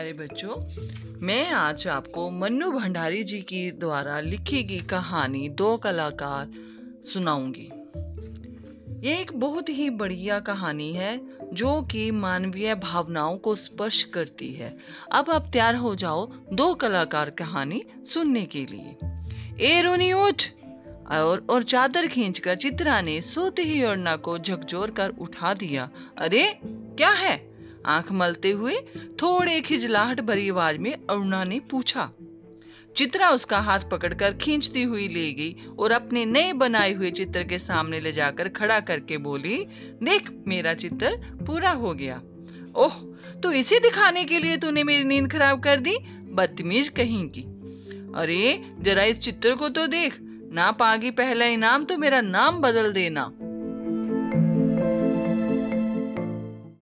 प्यारे बच्चों, मैं आज आपको मन्नू भंडारी जी की द्वारा लिखी गई कहानी दो कलाकार सुनाऊँगी। ये एक बहुत ही बढ़िया कहानी है, जो कि मानवीय भावनाओं को स्पर्श करती है। अब आप तैयार हो जाओ दो कलाकार कहानी सुनने के लिए। ए, रोनी, उठ! और और चादर खींचकर चित्रा ने सोते ही ओढ़ना को झकझोर कर उठा दिया। अरे, क्या है? आँख मलते हुए थोड़े खिजलाहट भरी आवाज़ में अरुणा ने पूछा, चित्रा उसका हाथ पकड़कर खींचती हुई ले गई और अपने नए बनाए हुए चित्र के सामने ले जाकर खड़ा करके बोली, देख, मेरा चित्र पूरा हो गया। ओह तो इसे दिखाने के लिए तूने मेरी नींद खराब कर दी? बदतमीज कहीं की। अरे, जरा इस चित्र को तो देख, ना पागी पहला इनाम तो मेरा नाम बदल देना।